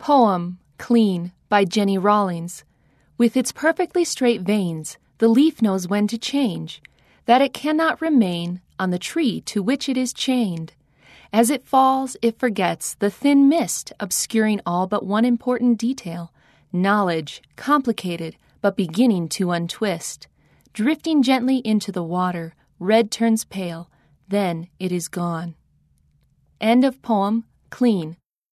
Poem Clean by Jenny Rawlings. With its perfectly straight veins, the leaf knows when to change, that it cannot remain on the tree to which it is chained. As it falls, it forgets the thin mist obscuring all but one important detail knowledge, complicated, but beginning to untwist. Drifting gently into the water, red turns pale, then it is gone. End of poem, clean